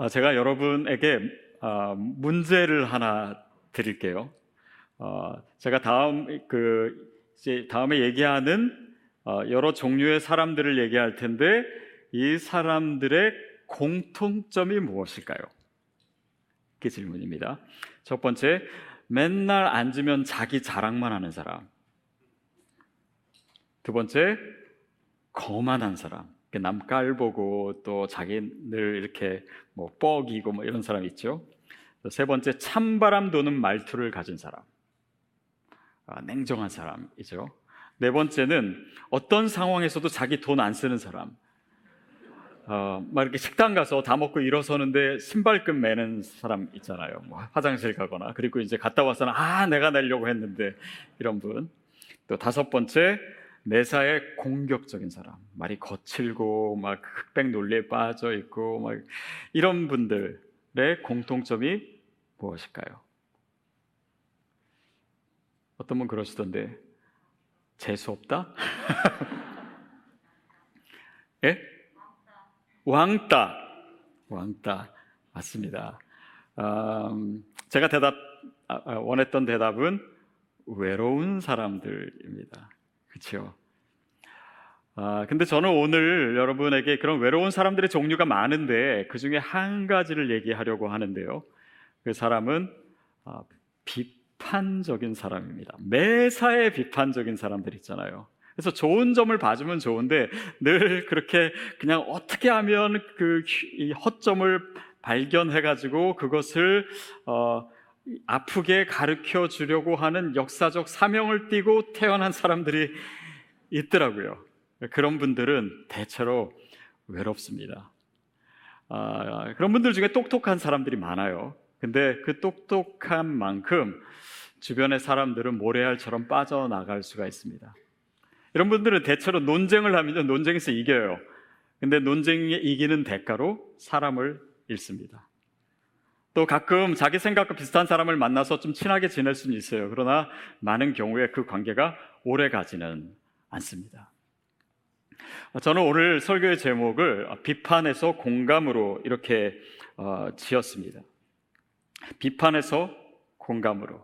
아, 제가 여러분에게 아, 문제를 하나 드릴게요. 어, 제가 다음 그 이제 다음에 얘기하는 어, 여러 종류의 사람들을 얘기할 텐데 이 사람들의 공통점이 무엇일까요? 그 질문입니다. 첫 번째, 맨날 앉으면 자기 자랑만 하는 사람. 두 번째, 거만한 사람. 남 깔보고 또 자기 늘 이렇게 뭐 뻐기고 뭐 이런 사람 있죠. 세 번째, 찬바람 도는 말투를 가진 사람. 아, 냉정한 사람이죠. 네 번째는 어떤 상황에서도 자기 돈 안 쓰는 사람. 어, 막 이렇게 식당 가서 다 먹고 일어서는데 신발끈 매는 사람 있잖아요. 뭐 화장실 가거나 그리고 이제 갔다 와서는 아 내가 내려고 했는데 이런 분. 또 다섯 번째 매사에 공격적인 사람, 말이 거칠고 막 흑백 논리에 빠져 있고 막 이런 분들의 공통점이 무엇일까요? 어떤 분 그러시던데 재수 없다? 예? 왕따, 왕따 맞습니다. 음, 제가 대답 아, 아, 원했던 대답은 외로운 사람들입니다. 그렇죠? 아, 근데 저는 오늘 여러분에게 그런 외로운 사람들의 종류가 많은데 그 중에 한 가지를 얘기하려고 하는데요. 그 사람은 아, 비판적인 사람입니다. 매사에 비판적인 사람들 있잖아요. 그래서 좋은 점을 봐주면 좋은데 늘 그렇게 그냥 어떻게 하면 그 허점을 발견해가지고 그것을 어, 아프게 가르쳐 주려고 하는 역사적 사명을 띠고 태어난 사람들이 있더라고요. 그런 분들은 대체로 외롭습니다. 아, 그런 분들 중에 똑똑한 사람들이 많아요. 근데 그 똑똑한 만큼 주변의 사람들은 모래알처럼 빠져나갈 수가 있습니다. 이런 분들은 대체로 논쟁을 하면 논쟁에서 이겨요. 근데 논쟁에 이기는 대가로 사람을 잃습니다. 또 가끔 자기 생각과 비슷한 사람을 만나서 좀 친하게 지낼 수는 있어요. 그러나 많은 경우에 그 관계가 오래 가지는 않습니다. 저는 오늘 설교의 제목을 비판에서 공감으로 이렇게 어, 지었습니다. 비판에서 공감으로.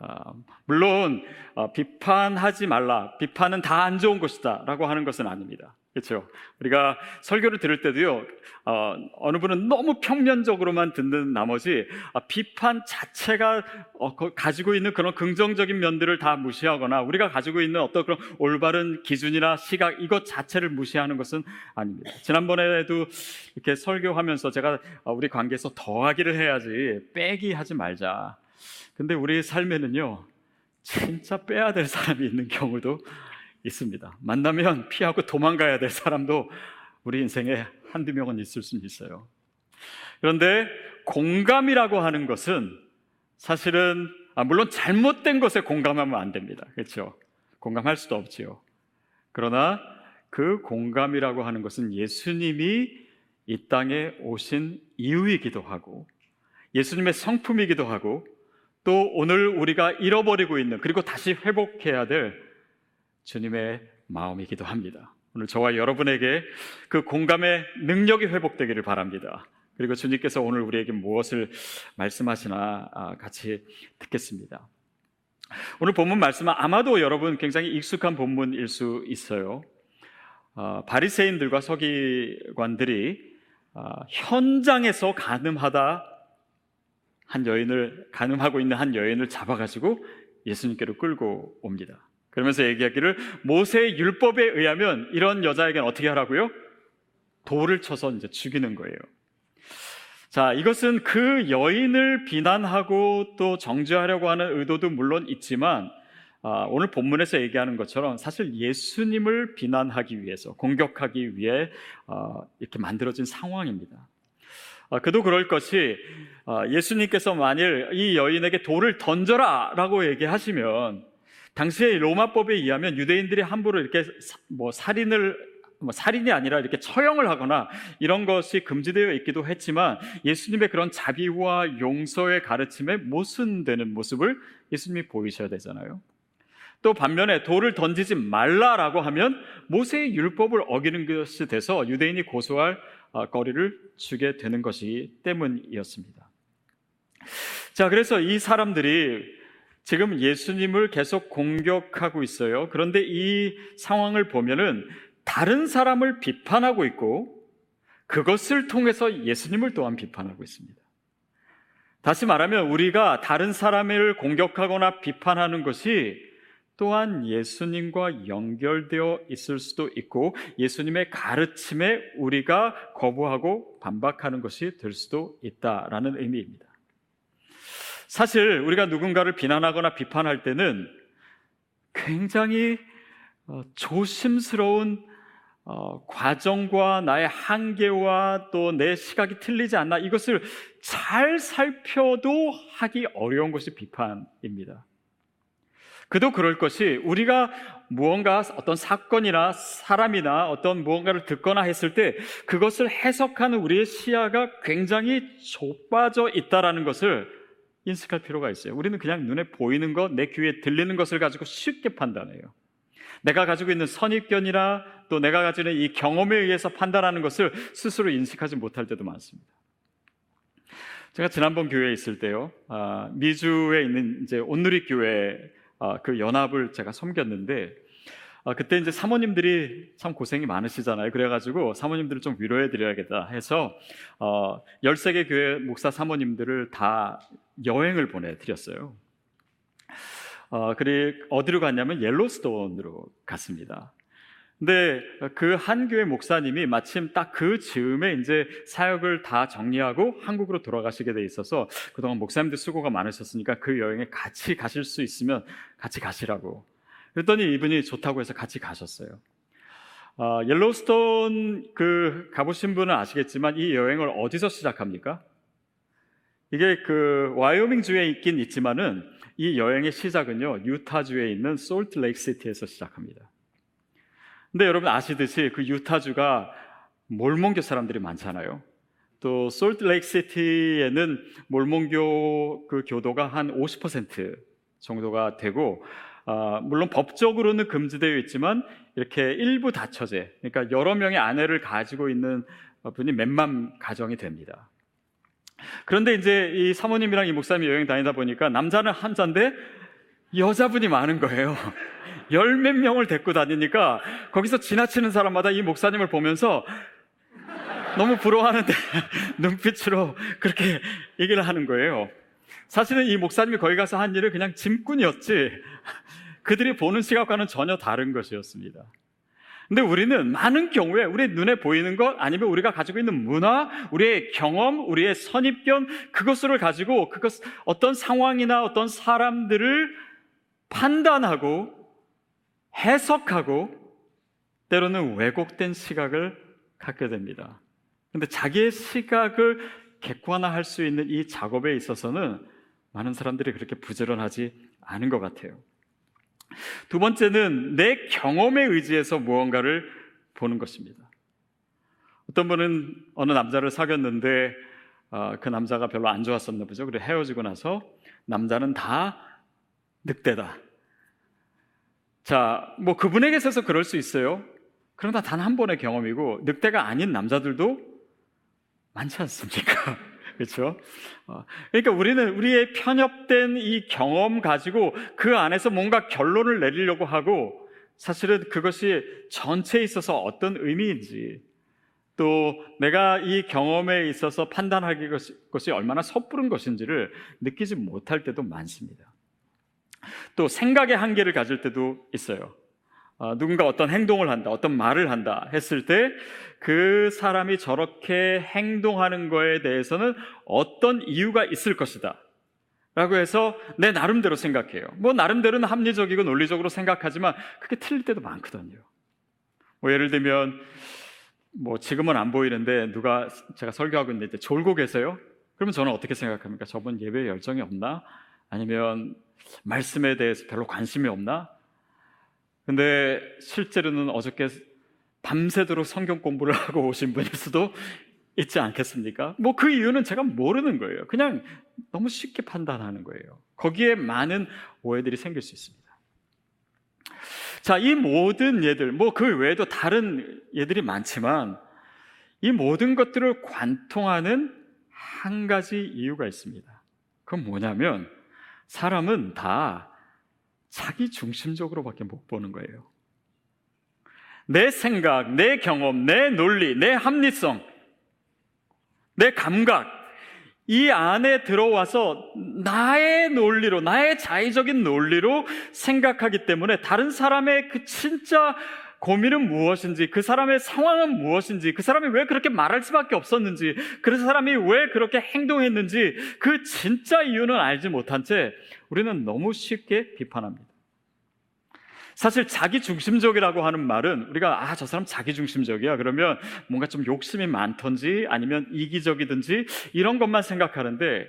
어, 물론 어, 비판하지 말라, 비판은 다 안 좋은 것이다라고 하는 것은 아닙니다. 그렇죠? 우리가 설교를 들을 때도요, 어, 어느 분은 너무 평면적으로만 듣는 나머지 아, 비판 자체가 어, 가지고 있는 그런 긍정적인 면들을 다 무시하거나 우리가 가지고 있는 어떤 그런 올바른 기준이나 시각 이것 자체를 무시하는 것은 아닙니다. 지난번에도 이렇게 설교하면서 제가 어, 우리 관계에서 더하기를 해야지 빼기 하지 말자. 근데 우리 삶에는요, 진짜 빼야 될 사람이 있는 경우도 있습니다. 만나면 피하고 도망가야 될 사람도 우리 인생에 한두 명은 있을 수는 있어요. 그런데 공감이라고 하는 것은 사실은, 아, 물론 잘못된 것에 공감하면 안 됩니다. 그렇죠? 공감할 수도 없지요. 그러나 그 공감이라고 하는 것은 예수님이 이 땅에 오신 이유이기도 하고 예수님의 성품이기도 하고 또 오늘 우리가 잃어버리고 있는 그리고 다시 회복해야 될 주님의 마음이기도 합니다. 오늘 저와 여러분에게 그 공감의 능력이 회복되기를 바랍니다. 그리고 주님께서 오늘 우리에게 무엇을 말씀하시나 아, 같이 듣겠습니다. 오늘 본문 말씀은 아마도 여러분 굉장히 익숙한 본문일 수 있어요. 어, 바리새인들과 서기관들이 어, 현장에서 가늠하다 한 여인을 가늠하고 있는 한 여인을 잡아가지고 예수님께로 끌고 옵니다. 그러면서 얘기하기를 모세의 율법에 의하면 이런 여자에게는 어떻게 하라고요? 돌을 쳐서 이제 죽이는 거예요. 자, 이것은 그 여인을 비난하고 또 정죄하려고 하는 의도도 물론 있지만 아, 오늘 본문에서 얘기하는 것처럼 사실 예수님을 비난하기 위해서 공격하기 위해 아, 이렇게 만들어진 상황입니다. 아, 그도 그럴 것이 아, 예수님께서 만일 이 여인에게 돌을 던져라라고 얘기하시면 당시의 로마법에 의하면 유대인들이 함부로 이렇게 뭐 살인을 뭐 살인이 아니라 이렇게 처형을 하거나 이런 것이 금지되어 있기도 했지만 예수님의 그런 자비와 용서의 가르침에 모순되는 모습을 예수님이 보이셔야 되잖아요. 또 반면에 돌을 던지지 말라라고 하면 모세의 율법을 어기는 것이 돼서 유대인이 고소할 거리를 주게 되는 것이기 때문이었습니다. 자, 그래서 이 사람들이 지금 예수님을 계속 공격하고 있어요. 그런데 이 상황을 보면은 다른 사람을 비판하고 있고 그것을 통해서 예수님을 또한 비판하고 있습니다. 다시 말하면 우리가 다른 사람을 공격하거나 비판하는 것이 또한 예수님과 연결되어 있을 수도 있고 예수님의 가르침에 우리가 거부하고 반박하는 것이 될 수도 있다라는 의미입니다. 사실 우리가 누군가를 비난하거나 비판할 때는 굉장히 어, 조심스러운 어, 과정과 나의 한계와 또 내 시각이 틀리지 않나 이것을 잘 살펴도 하기 어려운 것이 비판입니다. 그도 그럴 것이 우리가 무언가 어떤 사건이나 사람이나 어떤 무언가를 듣거나 했을 때 그것을 해석하는 우리의 시야가 굉장히 좁아져 있다라는 것을 인식할 필요가 있어요. 우리는 그냥 눈에 보이는 것, 내 귀에 들리는 것을 가지고 쉽게 판단해요. 내가 가지고 있는 선입견이나 또 내가 가지고 있는 이 경험에 의해서 판단하는 것을 스스로 인식하지 못할 때도 많습니다. 제가 지난번 교회에 있을 때요, 아, 미주에 있는 이제 온누리 교회 아, 그 연합을 제가 섬겼는데 아, 그때 이제 사모님들이 참 고생이 많으시잖아요. 그래가지고 사모님들을 좀 위로해드려야겠다 해서 어, 13개 교회 목사 사모님들을 다 여행을 보내드렸어요. 어, 그리 어디로 갔냐면 옐로스톤으로 갔습니다. 근데 그 한 교회 목사님이 마침 딱 그 즈음에 이제 사역을 다 정리하고 한국으로 돌아가시게 돼 있어서 그동안 목사님들 수고가 많으셨으니까 그 여행에 같이 가실 수 있으면 같이 가시라고. 그랬더니 이분이 좋다고 해서 같이 가셨어요. 어, 옐로스톤 그 가보신 분은 아시겠지만 이 여행을 어디서 시작합니까? 이게 그 와이오밍 주에 있긴 있지만은 이 여행의 시작은요 유타 주에 있는 솔트 레이크 시티에서 시작합니다. 근데 여러분 아시듯이 그 유타 주가 몰몬교 사람들이 많잖아요. 또 솔트 레이크 시티에는 몰몬교 그 교도가 한 50% 정도가 되고 어, 물론 법적으로는 금지되어 있지만 이렇게 일부 다처제 그러니까 여러 명의 아내를 가지고 있는 분이 몇만 가정이 됩니다. 그런데 이제 이 사모님이랑 이 목사님이 여행 다니다 보니까 남자는 한자인데 여자분이 많은 거예요. 열 몇 명을 데리고 다니니까 거기서 지나치는 사람마다 이 목사님을 보면서 너무 부러워하는데 눈빛으로 그렇게 얘기를 하는 거예요. 사실은 이 목사님이 거기 가서 한 일은 그냥 짐꾼이었지 그들이 보는 시각과는 전혀 다른 것이었습니다. 근데 우리는 많은 경우에 우리 눈에 보이는 것 아니면 우리가 가지고 있는 문화, 우리의 경험, 우리의 선입견 그것을 가지고 그것 어떤 상황이나 어떤 사람들을 판단하고 해석하고 때로는 왜곡된 시각을 갖게 됩니다. 근데 자기의 시각을 객관화할 수 있는 이 작업에 있어서는 많은 사람들이 그렇게 부지런하지 않은 것 같아요. 두 번째는 내 경험에 의지해서 무언가를 보는 것입니다. 어떤 분은 어느 남자를 사귀었는데 어, 그 남자가 별로 안 좋았었나 보죠. 그래 헤어지고 나서 남자는 다 늑대다. 자, 뭐 그분에게 있어서 그럴 수 있어요. 그러나 단 한 번의 경험이고 늑대가 아닌 남자들도 많지 않습니까? 그렇죠? 그러니까 우리는 우리의 편협된 이 경험 가지고 그 안에서 뭔가 결론을 내리려고 하고 사실은 그것이 전체에 있어서 어떤 의미인지 또 내가 이 경험에 있어서 판단하기 것이 얼마나 섣부른 것인지를 느끼지 못할 때도 많습니다. 또 생각의 한계를 가질 때도 있어요. 어, 누군가 어떤 행동을 한다, 어떤 말을 한다 했을 때 그 사람이 저렇게 행동하는 거에 대해서는 어떤 이유가 있을 것이다. 라고 해서 내 나름대로 생각해요. 뭐 나름대로는 합리적이고 논리적으로 생각하지만 그게 틀릴 때도 많거든요. 뭐 예를 들면 뭐 지금은 안 보이는데 누가 제가 설교하고 있는데 졸고 계세요? 그러면 저는 어떻게 생각합니까? 저분 예배에 열정이 없나? 아니면 말씀에 대해서 별로 관심이 없나? 근데 실제로는 어저께 밤새도록 성경 공부를 하고 오신 분일 수도 있지 않겠습니까? 뭐 그 이유는 제가 모르는 거예요. 그냥 너무 쉽게 판단하는 거예요. 거기에 많은 오해들이 생길 수 있습니다. 자, 이 모든 예들, 뭐 그 외에도 다른 예들이 많지만 이 모든 것들을 관통하는 한 가지 이유가 있습니다. 그건 뭐냐면 사람은 다 자기 중심적으로밖에 못 보는 거예요. 내 생각, 내 경험, 내 논리, 내 합리성, 내 감각, 이 안에 들어와서 나의 논리로, 나의 자의적인 논리로 생각하기 때문에 다른 사람의 그 진짜 고민은 무엇인지, 그 사람의 상황은 무엇인지, 그 사람이 왜 그렇게 말할 수밖에 없었는지, 그 사람이 왜 그렇게 행동했는지, 그 진짜 이유는 알지 못한 채 우리는 너무 쉽게 비판합니다. 사실 자기 중심적이라고 하는 말은 우리가 아, 저 사람 자기 중심적이야. 그러면 뭔가 좀 욕심이 많던지 아니면 이기적이든지 이런 것만 생각하는데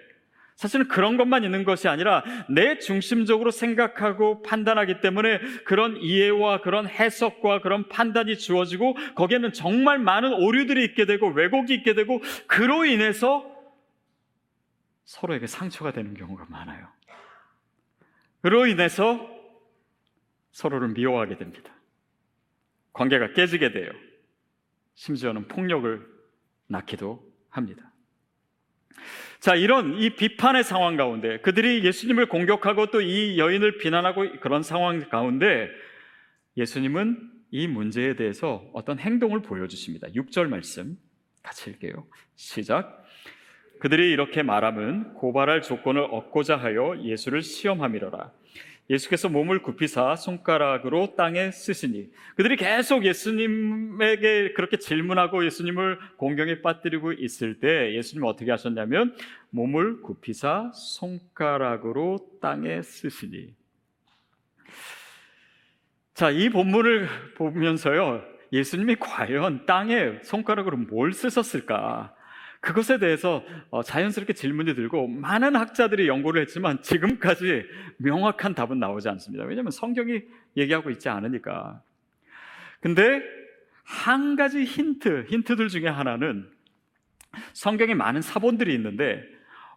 사실은 그런 것만 있는 것이 아니라 내 중심적으로 생각하고 판단하기 때문에 그런 이해와 그런 해석과 그런 판단이 주어지고 거기에는 정말 많은 오류들이 있게 되고 왜곡이 있게 되고 그로 인해서 서로에게 상처가 되는 경우가 많아요. 그로 인해서 서로를 미워하게 됩니다. 관계가 깨지게 돼요. 심지어는 폭력을 낳기도 합니다. 자, 이런 이 비판의 상황 가운데 그들이 예수님을 공격하고 또 이 여인을 비난하고 그런 상황 가운데 예수님은 이 문제에 대해서 어떤 행동을 보여주십니다. 6절 말씀 같이 읽게요. 시작. 그들이 이렇게 말함은 고발할 조건을 얻고자 하여 예수를 시험함이로라. 예수께서 몸을 굽히사 손가락으로 땅에 쓰시니 그들이 계속 예수님에게 그렇게 질문하고 예수님을 공경에 빠뜨리고 있을 때 예수님은 어떻게 하셨냐면 몸을 굽히사 손가락으로 땅에 쓰시니 자, 이 본문을 보면서요. 예수님이 과연 땅에 손가락으로 뭘 쓰셨을까? 그것에 대해서 어, 자연스럽게 질문이 들고 많은 학자들이 연구를 했지만 지금까지 명확한 답은 나오지 않습니다. 왜냐하면 성경이 얘기하고 있지 않으니까. 근데 한 가지 힌트, 힌트들 중에 하나는 성경에 많은 사본들이 있는데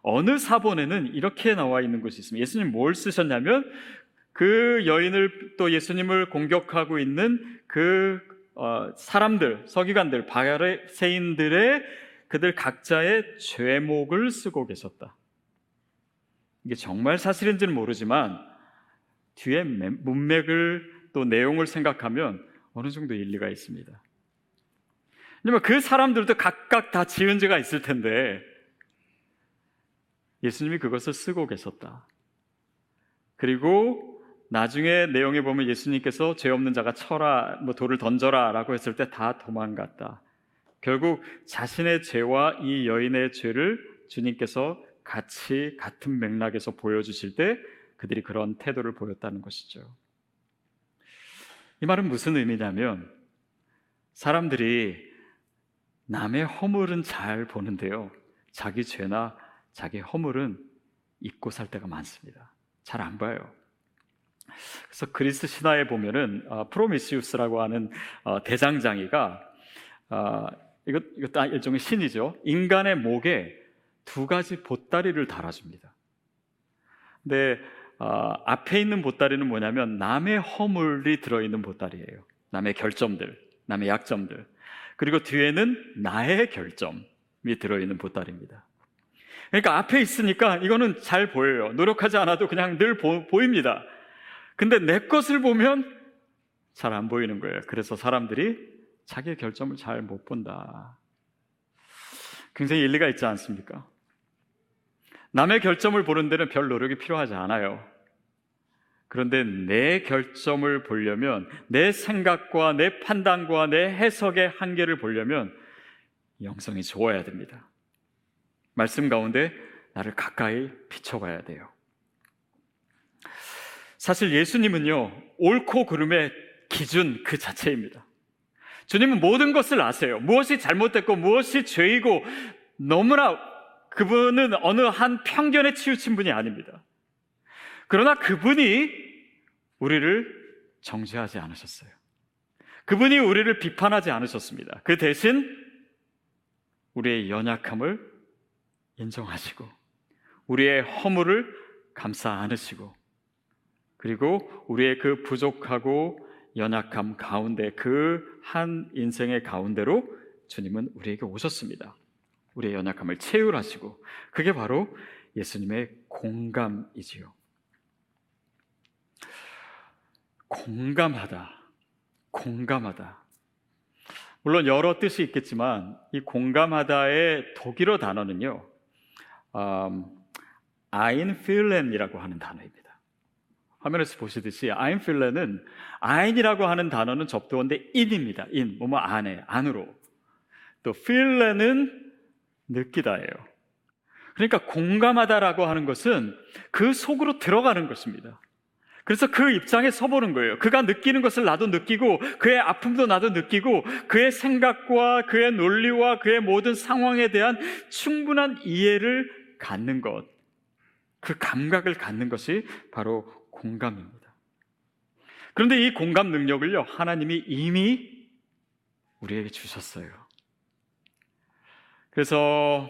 어느 사본에는 이렇게 나와 있는 것이 있습니다. 예수님 뭘 쓰셨냐면 그 여인을 또 예수님을 공격하고 있는 그 어, 사람들, 서기관들, 바리새인들의 그들 각자의 죄목을 쓰고 계셨다. 이게 정말 사실인지는 모르지만 뒤에 문맥을 또 내용을 생각하면 어느 정도 일리가 있습니다. 왜냐면 그 사람들도 각각 다 지은 죄가 있을 텐데 예수님이 그것을 쓰고 계셨다. 그리고 나중에 내용에 보면 예수님께서 죄 없는 자가 쳐라, 뭐 돌을 던져라 라고 했을 때 다 도망갔다. 결국 자신의 죄와 이 여인의 죄를 주님께서 같이 같은 맥락에서 보여주실 때 그들이 그런 태도를 보였다는 것이죠. 이 말은 무슨 의미냐면 사람들이 남의 허물은 잘 보는데요. 자기 죄나 자기 허물은 잊고 살 때가 많습니다. 잘 안 봐요. 그래서 그리스 신화에 보면은 어, 프로미시우스라고 하는 어, 대장장이가 어, 이것, 이것도 일종의 신이죠. 인간의 목에 두 가지 보따리를 달아줍니다. 근데 어, 앞에 있는 보따리는 뭐냐면 남의 허물이 들어있는 보따리예요. 남의 결점들, 남의 약점들. 그리고 뒤에는 나의 결점이 들어있는 보따리입니다. 그러니까 앞에 있으니까 이거는 잘 보여요. 노력하지 않아도 그냥 늘 보, 보입니다. 근데 내 것을 보면 잘 안 보이는 거예요. 그래서 사람들이 자기의 결점을 잘 못 본다. 굉장히 일리가 있지 않습니까? 남의 결점을 보는 데는 별 노력이 필요하지 않아요. 그런데 내 결점을 보려면 내 생각과 내 판단과 내 해석의 한계를 보려면 영성이 좋아야 됩니다. 말씀 가운데 나를 가까이 비춰봐야 돼요. 사실 예수님은요, 옳고 그름의 기준 그 자체입니다. 주님은 모든 것을 아세요. 무엇이 잘못됐고 무엇이 죄이고 너무나 그분은 어느 한 편견에 치우친 분이 아닙니다. 그러나 그분이 우리를 정죄하지 않으셨어요. 그분이 우리를 비판하지 않으셨습니다. 그 대신 우리의 연약함을 인정하시고 우리의 허물을 감싸 안으시고 그리고 우리의 그 부족하고 연약함 가운데 그 한 인생의 가운데로 주님은 우리에게 오셨습니다. 우리의 연약함을 채울하시고 그게 바로 예수님의 공감이지요. 공감하다. 공감하다. 물론 여러 뜻이 있겠지만 이 공감하다의 독일어 단어는요. 음, 아인필렌이라고 하는 단어입니다. 화면에서 보시듯이 아인필렌은 아인이라고 하는 단어는 접두어인데 인입니다. 인, 뭐뭐 안에, 안으로. 또 필렌은 느끼다예요. 그러니까 공감하다라고 하는 것은 그 속으로 들어가는 것입니다. 그래서 그 입장에 서보는 거예요. 그가 느끼는 것을 나도 느끼고, 그의 아픔도 나도 느끼고, 그의 생각과 그의 논리와 그의 모든 상황에 대한 충분한 이해를 갖는 것. 그 감각을 갖는 것이 바로 공감입니다. 그런데 이 공감 능력을요, 하나님이 이미 우리에게 주셨어요. 그래서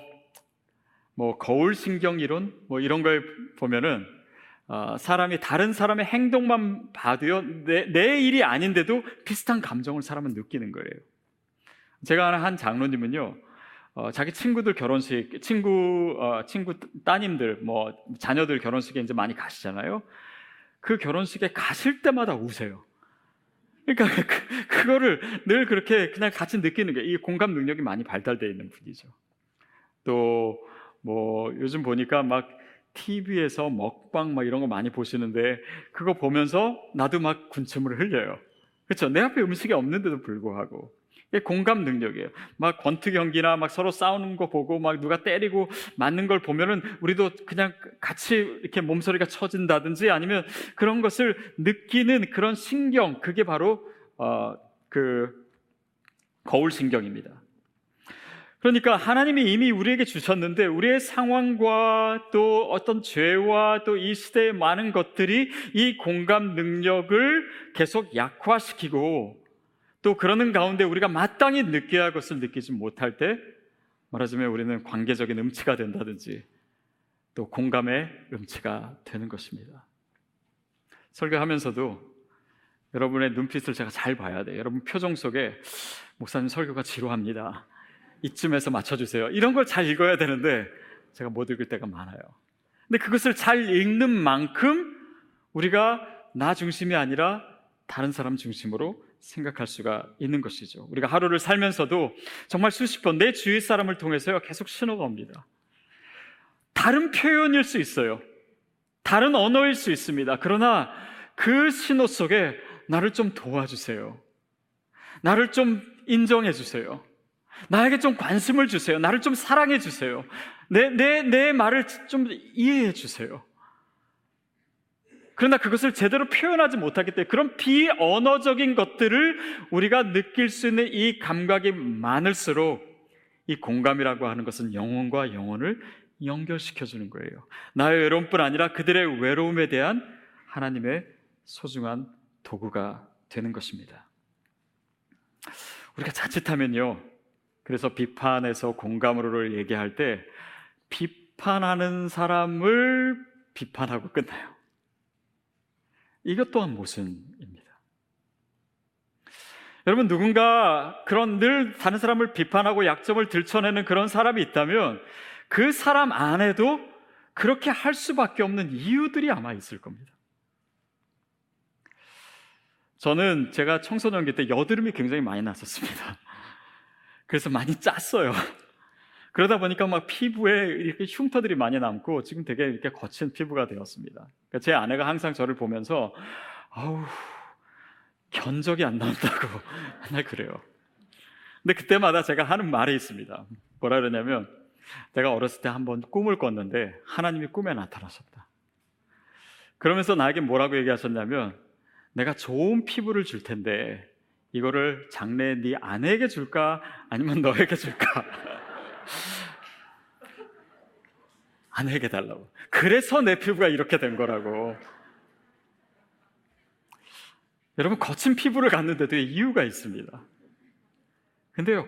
뭐 거울 신경 이론 뭐 이런 걸 보면은 어, 사람이 다른 사람의 행동만 봐도요 내, 내 일이 아닌데도 비슷한 감정을 사람은 느끼는 거예요. 제가 아는 한 장로님은요 어, 자기 친구들 결혼식 친구 어, 친구 따님들 뭐 자녀들 결혼식에 이제 많이 가시잖아요. 그 결혼식에 가실 때마다 우세요. 그러니까 그, 그거를 늘 그렇게 그냥 같이 느끼는 게 이 공감 능력이 많이 발달되어 있는 분이죠. 또 뭐 요즘 보니까 막 TV에서 먹방 막 이런 거 많이 보시는데 그거 보면서 나도 막 군침을 흘려요. 그렇죠? 내 앞에 음식이 없는데도 불구하고 이게 공감 능력이에요. 막 권투 경기나 막 서로 싸우는 거 보고 막 누가 때리고 맞는 걸 보면은 우리도 그냥 같이 이렇게 몸소리가 쳐진다든지 아니면 그런 것을 느끼는 그런 신경 그게 바로 어, 그 거울 신경입니다. 그러니까 하나님이 이미 우리에게 주셨는데 우리의 상황과 또 어떤 죄와 또 이 시대의 많은 것들이 이 공감 능력을 계속 약화시키고 또 그러는 가운데 우리가 마땅히 느껴야 할 것을 느끼지 못할 때 말하자면 우리는 관계적인 음치가 된다든지 또 공감의 음치가 되는 것입니다. 설교하면서도 여러분의 눈빛을 제가 잘 봐야 돼요. 여러분 표정 속에 목사님 설교가 지루합니다. 이쯤에서 맞춰주세요. 이런 걸 잘 읽어야 되는데 제가 못 읽을 때가 많아요. 근데 그것을 잘 읽는 만큼 우리가 나 중심이 아니라 다른 사람 중심으로 생각할 수가 있는 것이죠. 우리가 하루를 살면서도 정말 수십 번 내 주위 사람을 통해서요 계속 신호가 옵니다. 다른 표현일 수 있어요. 다른 언어일 수 있습니다. 그러나 그 신호 속에 나를 좀 도와주세요. 나를 좀 인정해 주세요. 나에게 좀 관심을 주세요. 나를 좀 사랑해 주세요. 내, 내, 내 말을 좀 이해해 주세요. 그러나 그것을 제대로 표현하지 못하기 때문에 그런 비언어적인 것들을 우리가 느낄 수 있는 이 감각이 많을수록 이 공감이라고 하는 것은 영혼과 영혼을 연결시켜 주는 거예요. 나의 외로움뿐 아니라 그들의 외로움에 대한 하나님의 소중한 도구가 되는 것입니다. 우리가 자칫하면요. 그래서 비판에서 공감으로를 얘기할 때 비판하는 사람을 비판하고 끝나요. 이것 또한 모순입니다. 여러분, 누군가 그런 늘 다른 사람을 비판하고 약점을 들춰내는 그런 사람이 있다면 그 사람 안에도 그렇게 할 수밖에 없는 이유들이 아마 있을 겁니다. 저는 제가 청소년기 때 여드름이 굉장히 많이 났었습니다. 그래서 많이 짰어요. 그러다 보니까 막 피부에 이렇게 흉터들이 많이 남고 지금 되게 이렇게 거친 피부가 되었습니다. 그러니까 제 아내가 항상 저를 보면서 아우 견적이 안 나온다고 맨날 그래요. 근데 그때마다 제가 하는 말이 있습니다. 뭐라 그러냐면 내가 어렸을 때 한번 꿈을 꿨는데 하나님이 꿈에 나타나셨다. 그러면서 나에게 뭐라고 얘기하셨냐면 내가 좋은 피부를 줄 텐데 이거를 장래 네 아내에게 줄까 아니면 너에게 줄까? 아내에게 달라고. 그래서 내 피부가 이렇게 된 거라고. 여러분 거친 피부를 갖는데도 이유가 있습니다. 근데요,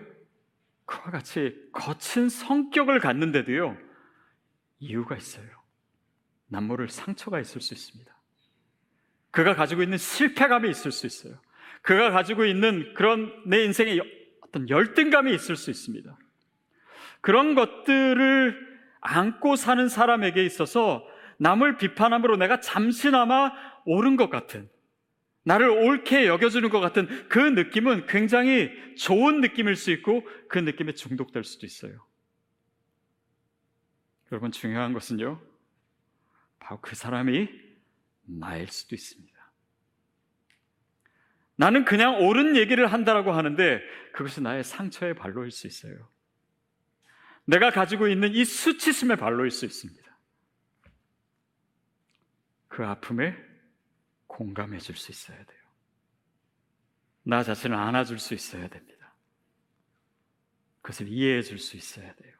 그와 같이 거친 성격을 갖는데도요, 이유가 있어요. 남모를 상처가 있을 수 있습니다. 그가 가지고 있는 실패감이 있을 수 있어요. 그가 가지고 있는 그런 내 인생의 어떤 열등감이 있을 수 있습니다. 그런 것들을 안고 사는 사람에게 있어서 남을 비판함으로 내가 잠시나마 옳은 것 같은 나를 옳게 여겨주는 것 같은 그 느낌은 굉장히 좋은 느낌일 수 있고 그 느낌에 중독될 수도 있어요. 여러분 중요한 것은요. 바로 그 사람이 나일 수도 있습니다. 나는 그냥 옳은 얘기를 한다라고 하는데 그것이 나의 상처의 발로일 수 있어요. 내가 가지고 있는 이 수치심의 발로일 수 있습니다. 그 아픔에 공감해 줄 수 있어야 돼요. 나 자신을 안아줄 수 있어야 됩니다. 그것을 이해해 줄 수 있어야 돼요.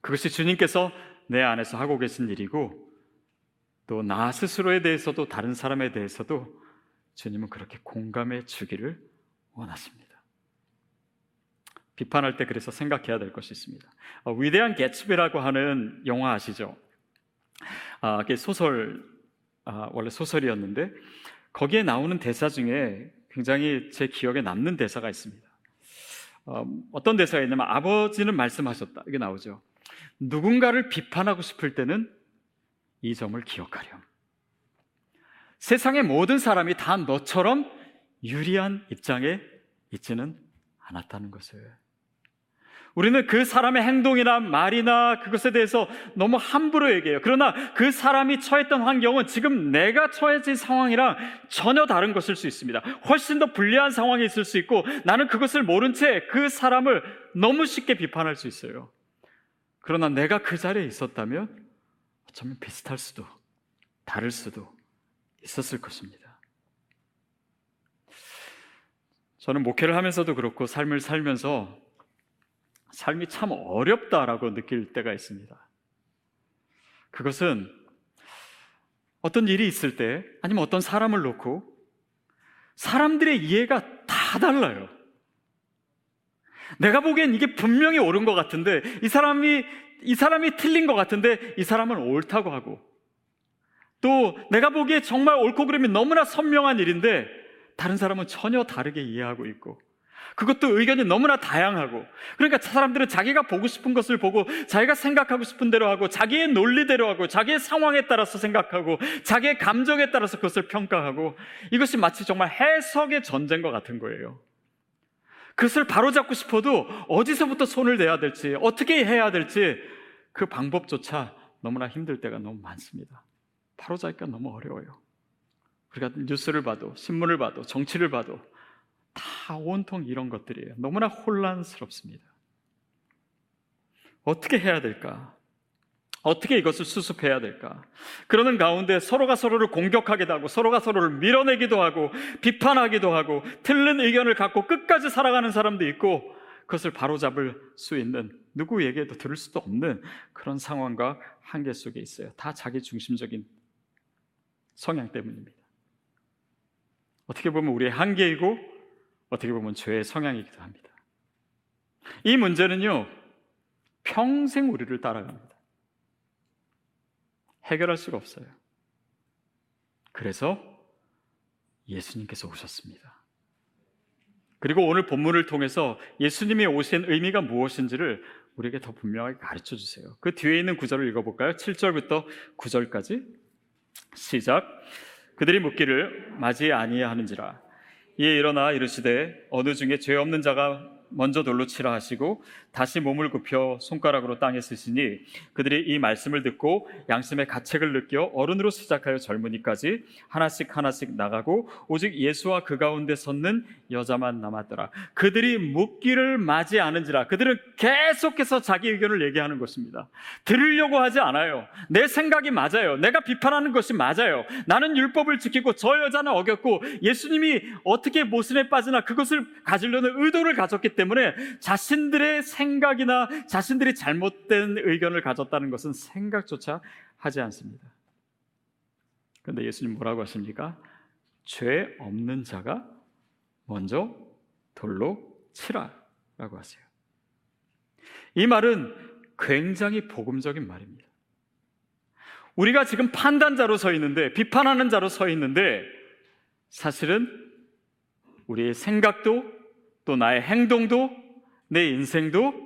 그것이 주님께서 내 안에서 하고 계신 일이고 또 나 스스로에 대해서도 다른 사람에 대해서도 주님은 그렇게 공감해 주기를 원하십니다. 비판할 때 그래서 생각해야 될 것이 있습니다. 어, 위대한 개츠비라고 하는 영화 아시죠? 아, 그게 소설, 아, 원래 소설이었는데 거기에 나오는 대사 중에 굉장히 제 기억에 남는 대사가 있습니다. 어, 어떤 대사가 있냐면 아버지는 말씀하셨다. 이게 나오죠. 누군가를 비판하고 싶을 때는 이 점을 기억하렴. 세상의 모든 사람이 다 너처럼 유리한 입장에 있지는 않았다는 것을. 우리는 그 사람의 행동이나 말이나 그것에 대해서 너무 함부로 얘기해요. 그러나 그 사람이 처했던 환경은 지금 내가 처해진 상황이랑 전혀 다른 것일 수 있습니다. 훨씬 더 불리한 상황이 있을 수 있고 나는 그것을 모른 채 그 사람을 너무 쉽게 비판할 수 있어요. 그러나 내가 그 자리에 있었다면 어쩌면 비슷할 수도, 다를 수도 있었을 것입니다. 저는 목회를 하면서도 그렇고 삶을 살면서 삶이 참 어렵다라고 느낄 때가 있습니다. 그것은 어떤 일이 있을 때 아니면 어떤 사람을 놓고 사람들의 이해가 다 달라요. 내가 보기엔 이게 분명히 옳은 것 같은데 이 사람이 이 사람이 틀린 것 같은데 이 사람은 옳다고 하고 또 내가 보기에 정말 옳고 그름이 너무나 선명한 일인데 다른 사람은 전혀 다르게 이해하고 있고 그것도 의견이 너무나 다양하고 그러니까 사람들은 자기가 보고 싶은 것을 보고 자기가 생각하고 싶은 대로 하고 자기의 논리대로 하고 자기의 상황에 따라서 생각하고 자기의 감정에 따라서 그것을 평가하고 이것이 마치 정말 해석의 전쟁과 같은 거예요. 그것을 바로잡고 싶어도 어디서부터 손을 대야 될지 어떻게 해야 될지 그 방법조차 너무나 힘들 때가 너무 많습니다. 바로잡기가 너무 어려워요. 우리가 뉴스를 봐도 신문을 봐도 정치를 봐도 다 온통 이런 것들이에요. 너무나 혼란스럽습니다. 어떻게 해야 될까? 어떻게 이것을 수습해야 될까? 그러는 가운데 서로가 서로를 공격하기도 하고 서로가 서로를 밀어내기도 하고 비판하기도 하고 틀린 의견을 갖고 끝까지 살아가는 사람도 있고 그것을 바로잡을 수 있는 누구에게도 들을 수도 없는 그런 상황과 한계 속에 있어요. 다 자기 중심적인 성향 때문입니다. 어떻게 보면 우리의 한계이고 어떻게 보면 죄의 성향이기도 합니다. 이 문제는요, 평생 우리를 따라갑니다. 해결할 수가 없어요. 그래서 예수님께서 오셨습니다. 그리고 오늘 본문을 통해서 예수님이 오신 의미가 무엇인지를 우리에게 더 분명하게 가르쳐 주세요. 그 뒤에 있는 구절을 읽어볼까요? 7절부터 9절까지 시작. 그들이 묻기를 맞이 아니하는지라 이에 일어나 이르시되 어느 중에 죄 없는 자가 먼저 돌로 치라 하시고 다시 몸을 굽혀 손가락으로 땅에 쓰시니 그들이 이 말씀을 듣고 양심의 가책을 느껴 어른으로 시작하여 젊은이까지 하나씩 하나씩 나가고 오직 예수와 그 가운데 섰는 여자만 남았더라. 그들이 묻기를 맞이 않은지라 그들은 계속해서 자기 의견을 얘기하는 것입니다. 들으려고 하지 않아요. 내 생각이 맞아요. 내가 비판하는 것이 맞아요. 나는 율법을 지키고 저 여자는 어겼고 예수님이 어떻게 모순에 빠지나 그것을 가지려는 의도를 가졌기 때문에 자신들의 생 생각이나 자신들이 잘못된 의견을 가졌다는 것은 생각조차 하지 않습니다. 그런데 예수님 뭐라고 하십니까? 죄 없는 자가 먼저 돌로 치라라고 하세요. 이 말은 굉장히 복음적인 말입니다. 우리가 지금 판단자로 서 있는데, 비판하는 자로 서 있는데, 사실은 우리의 생각도 또 나의 행동도 내 인생도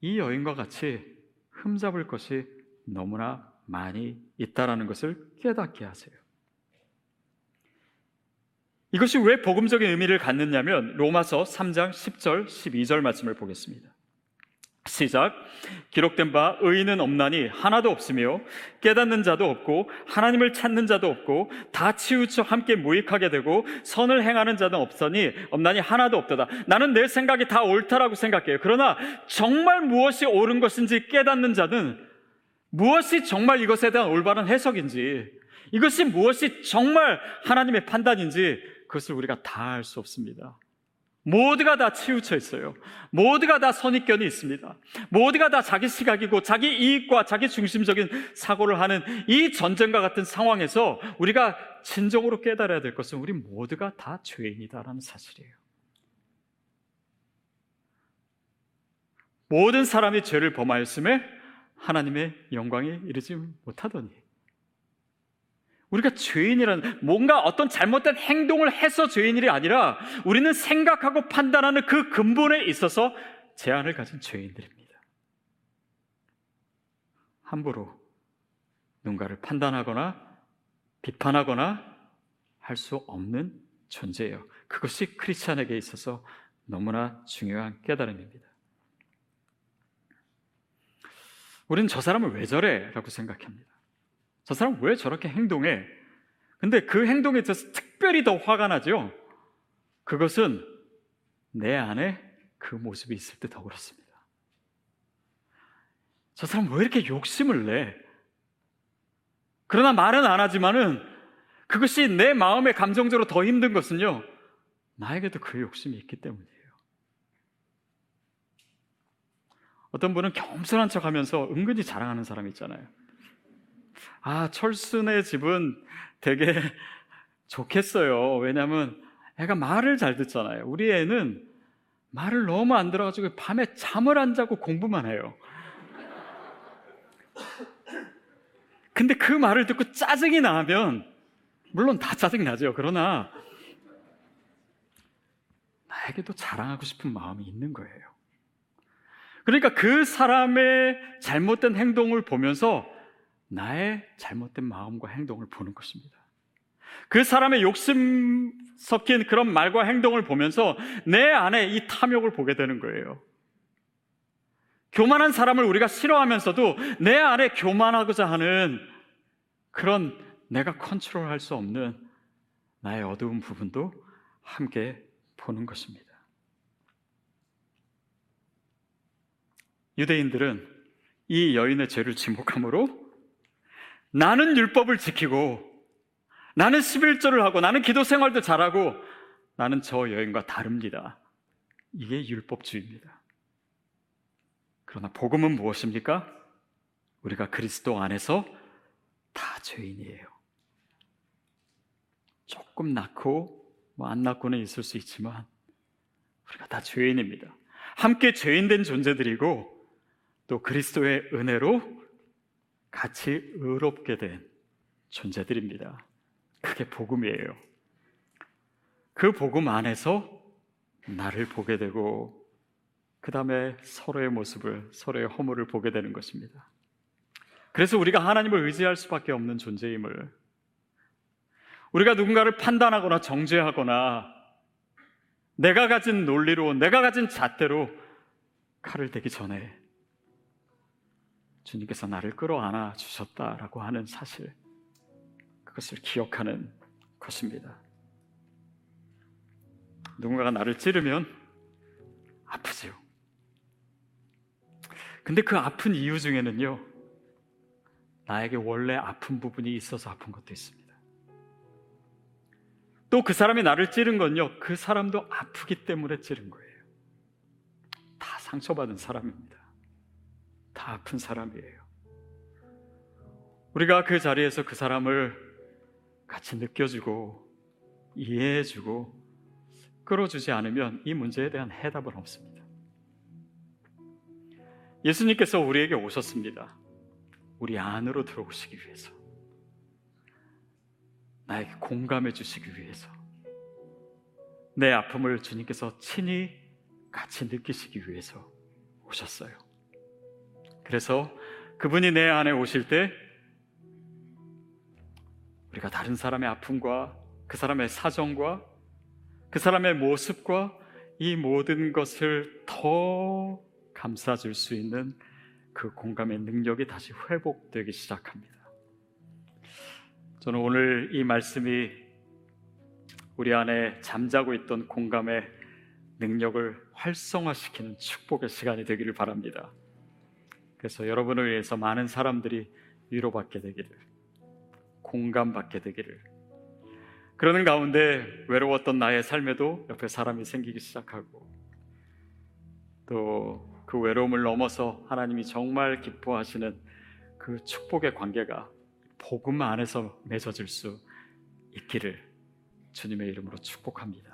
이 여인과 같이 흠잡을 것이 너무나 많이 있다라는 것을 깨닫게 하세요. 이것이 왜 복음적인 의미를 갖느냐면 로마서 3장 10절 12절 말씀을 보겠습니다. 시작. 기록된 바 의인은 없나니 하나도 없으며 깨닫는 자도 없고 하나님을 찾는 자도 없고 다 치우쳐 함께 무익하게 되고 선을 행하는 자는 없으니 없나니 하나도 없도다. 나는 내 생각이 다 옳다라고 생각해요. 그러나 정말 무엇이 옳은 것인지 깨닫는 자는 무엇이 정말 이것에 대한 올바른 해석인지 이것이 무엇이 정말 하나님의 판단인지 그것을 우리가 다 알 수 없습니다. 모두가 다 치우쳐 있어요. 모두가 다 선입견이 있습니다. 모두가 다 자기 시각이고 자기 이익과 자기 중심적인 사고를 하는 이 전쟁과 같은 상황에서 우리가 진정으로 깨달아야 될 것은 우리 모두가 다 죄인이다라는 사실이에요. 모든 사람이 죄를 범하였음에 하나님의 영광에 이르지 못하더니 우리가 죄인이라는 뭔가 어떤 잘못된 행동을 해서 죄인이 아니라 우리는 생각하고 판단하는 그 근본에 있어서 제한을 가진 죄인들입니다. 함부로 누군가를 판단하거나 비판하거나 할 수 없는 존재예요. 그것이 크리스찬에게 있어서 너무나 중요한 깨달음입니다. 우리는 저 사람을 왜 저래? 라고 생각합니다. 저 사람 왜 저렇게 행동해? 근데 그 행동에 있어서 특별히 더 화가 나죠? 그것은 내 안에 그 모습이 있을 때 더 그렇습니다. 저 사람 왜 이렇게 욕심을 내? 그러나 말은 안 하지만은 그것이 내 마음의 감정적으로 더 힘든 것은요, 나에게도 그 욕심이 있기 때문이에요. 어떤 분은 겸손한 척 하면서 은근히 자랑하는 사람 있잖아요. 아, 철순의 집은 되게 좋겠어요. 왜냐하면 애가 말을 잘 듣잖아요. 우리 애는 말을 너무 안 들어가지고 밤에 잠을 안 자고 공부만 해요. 근데 그 말을 듣고 짜증이 나면, 물론 다 짜증 나죠. 그러나, 나에게도 자랑하고 싶은 마음이 있는 거예요. 그러니까 그 사람의 잘못된 행동을 보면서 나의 잘못된 마음과 행동을 보는 것입니다. 그 사람의 욕심 섞인 그런 말과 행동을 보면서 내 안에 이 탐욕을 보게 되는 거예요. 교만한 사람을 우리가 싫어하면서도 내 안에 교만하고자 하는 그런 내가 컨트롤 할 수 없는 나의 어두운 부분도 함께 보는 것입니다. 유대인들은 이 여인의 죄를 지목함으로 나는 율법을 지키고 나는 11조를 하고 나는 기도 생활도 잘하고 나는 저 여인과 다릅니다. 이게 율법주의입니다. 그러나 복음은 무엇입니까? 우리가 그리스도 안에서 다 죄인이에요. 조금 낳고 뭐 안 낳고는 있을 수 있지만 우리가 다 죄인입니다. 함께 죄인된 존재들이고 또 그리스도의 은혜로 같이 의롭게 된 존재들입니다. 그게 복음이에요. 그 복음 안에서 나를 보게 되고 그 다음에 서로의 모습을 서로의 허물을 보게 되는 것입니다. 그래서 우리가 하나님을 의지할 수밖에 없는 존재임을 우리가 누군가를 판단하거나 정죄하거나 내가 가진 논리로 내가 가진 잣대로 칼을 대기 전에 주님께서 나를 끌어안아 주셨다라고 하는 사실, 그것을 기억하는 것입니다. 누군가가 나를 찌르면 아프지요. 근데 그 아픈 이유 중에는요, 나에게 원래 아픈 부분이 있어서 아픈 것도 있습니다. 또 그 사람이 나를 찌른 건요, 그 사람도 아프기 때문에 찌른 거예요. 다 상처받은 사람입니다. 다 아픈 사람이에요. 우리가 그 자리에서 그 사람을 같이 느껴주고 이해해주고 끌어주지 않으면 이 문제에 대한 해답은 없습니다. 예수님께서 우리에게 오셨습니다. 우리 안으로 들어오시기 위해서. 나에게 공감해 주시기 위해서. 내 아픔을 주님께서 친히 같이 느끼시기 위해서 오셨어요. 그래서 그분이 내 안에 오실 때 우리가 다른 사람의 아픔과 그 사람의 사정과 그 사람의 모습과 이 모든 것을 더 감싸줄 수 있는 그 공감의 능력이 다시 회복되기 시작합니다. 저는 오늘 이 말씀이 우리 안에 잠자고 있던 공감의 능력을 활성화시키는 축복의 시간이 되기를 바랍니다. 그래서 여러분을 위해서 많은 사람들이 위로받게 되기를, 공감받게 되기를, 그러는 가운데 외로웠던 나의 삶에도 옆에 사람이 생기기 시작하고, 또 그 외로움을 넘어서 하나님이 정말 기뻐하시는 그 축복의 관계가 복음 안에서 맺어질 수 있기를 주님의 이름으로 축복합니다.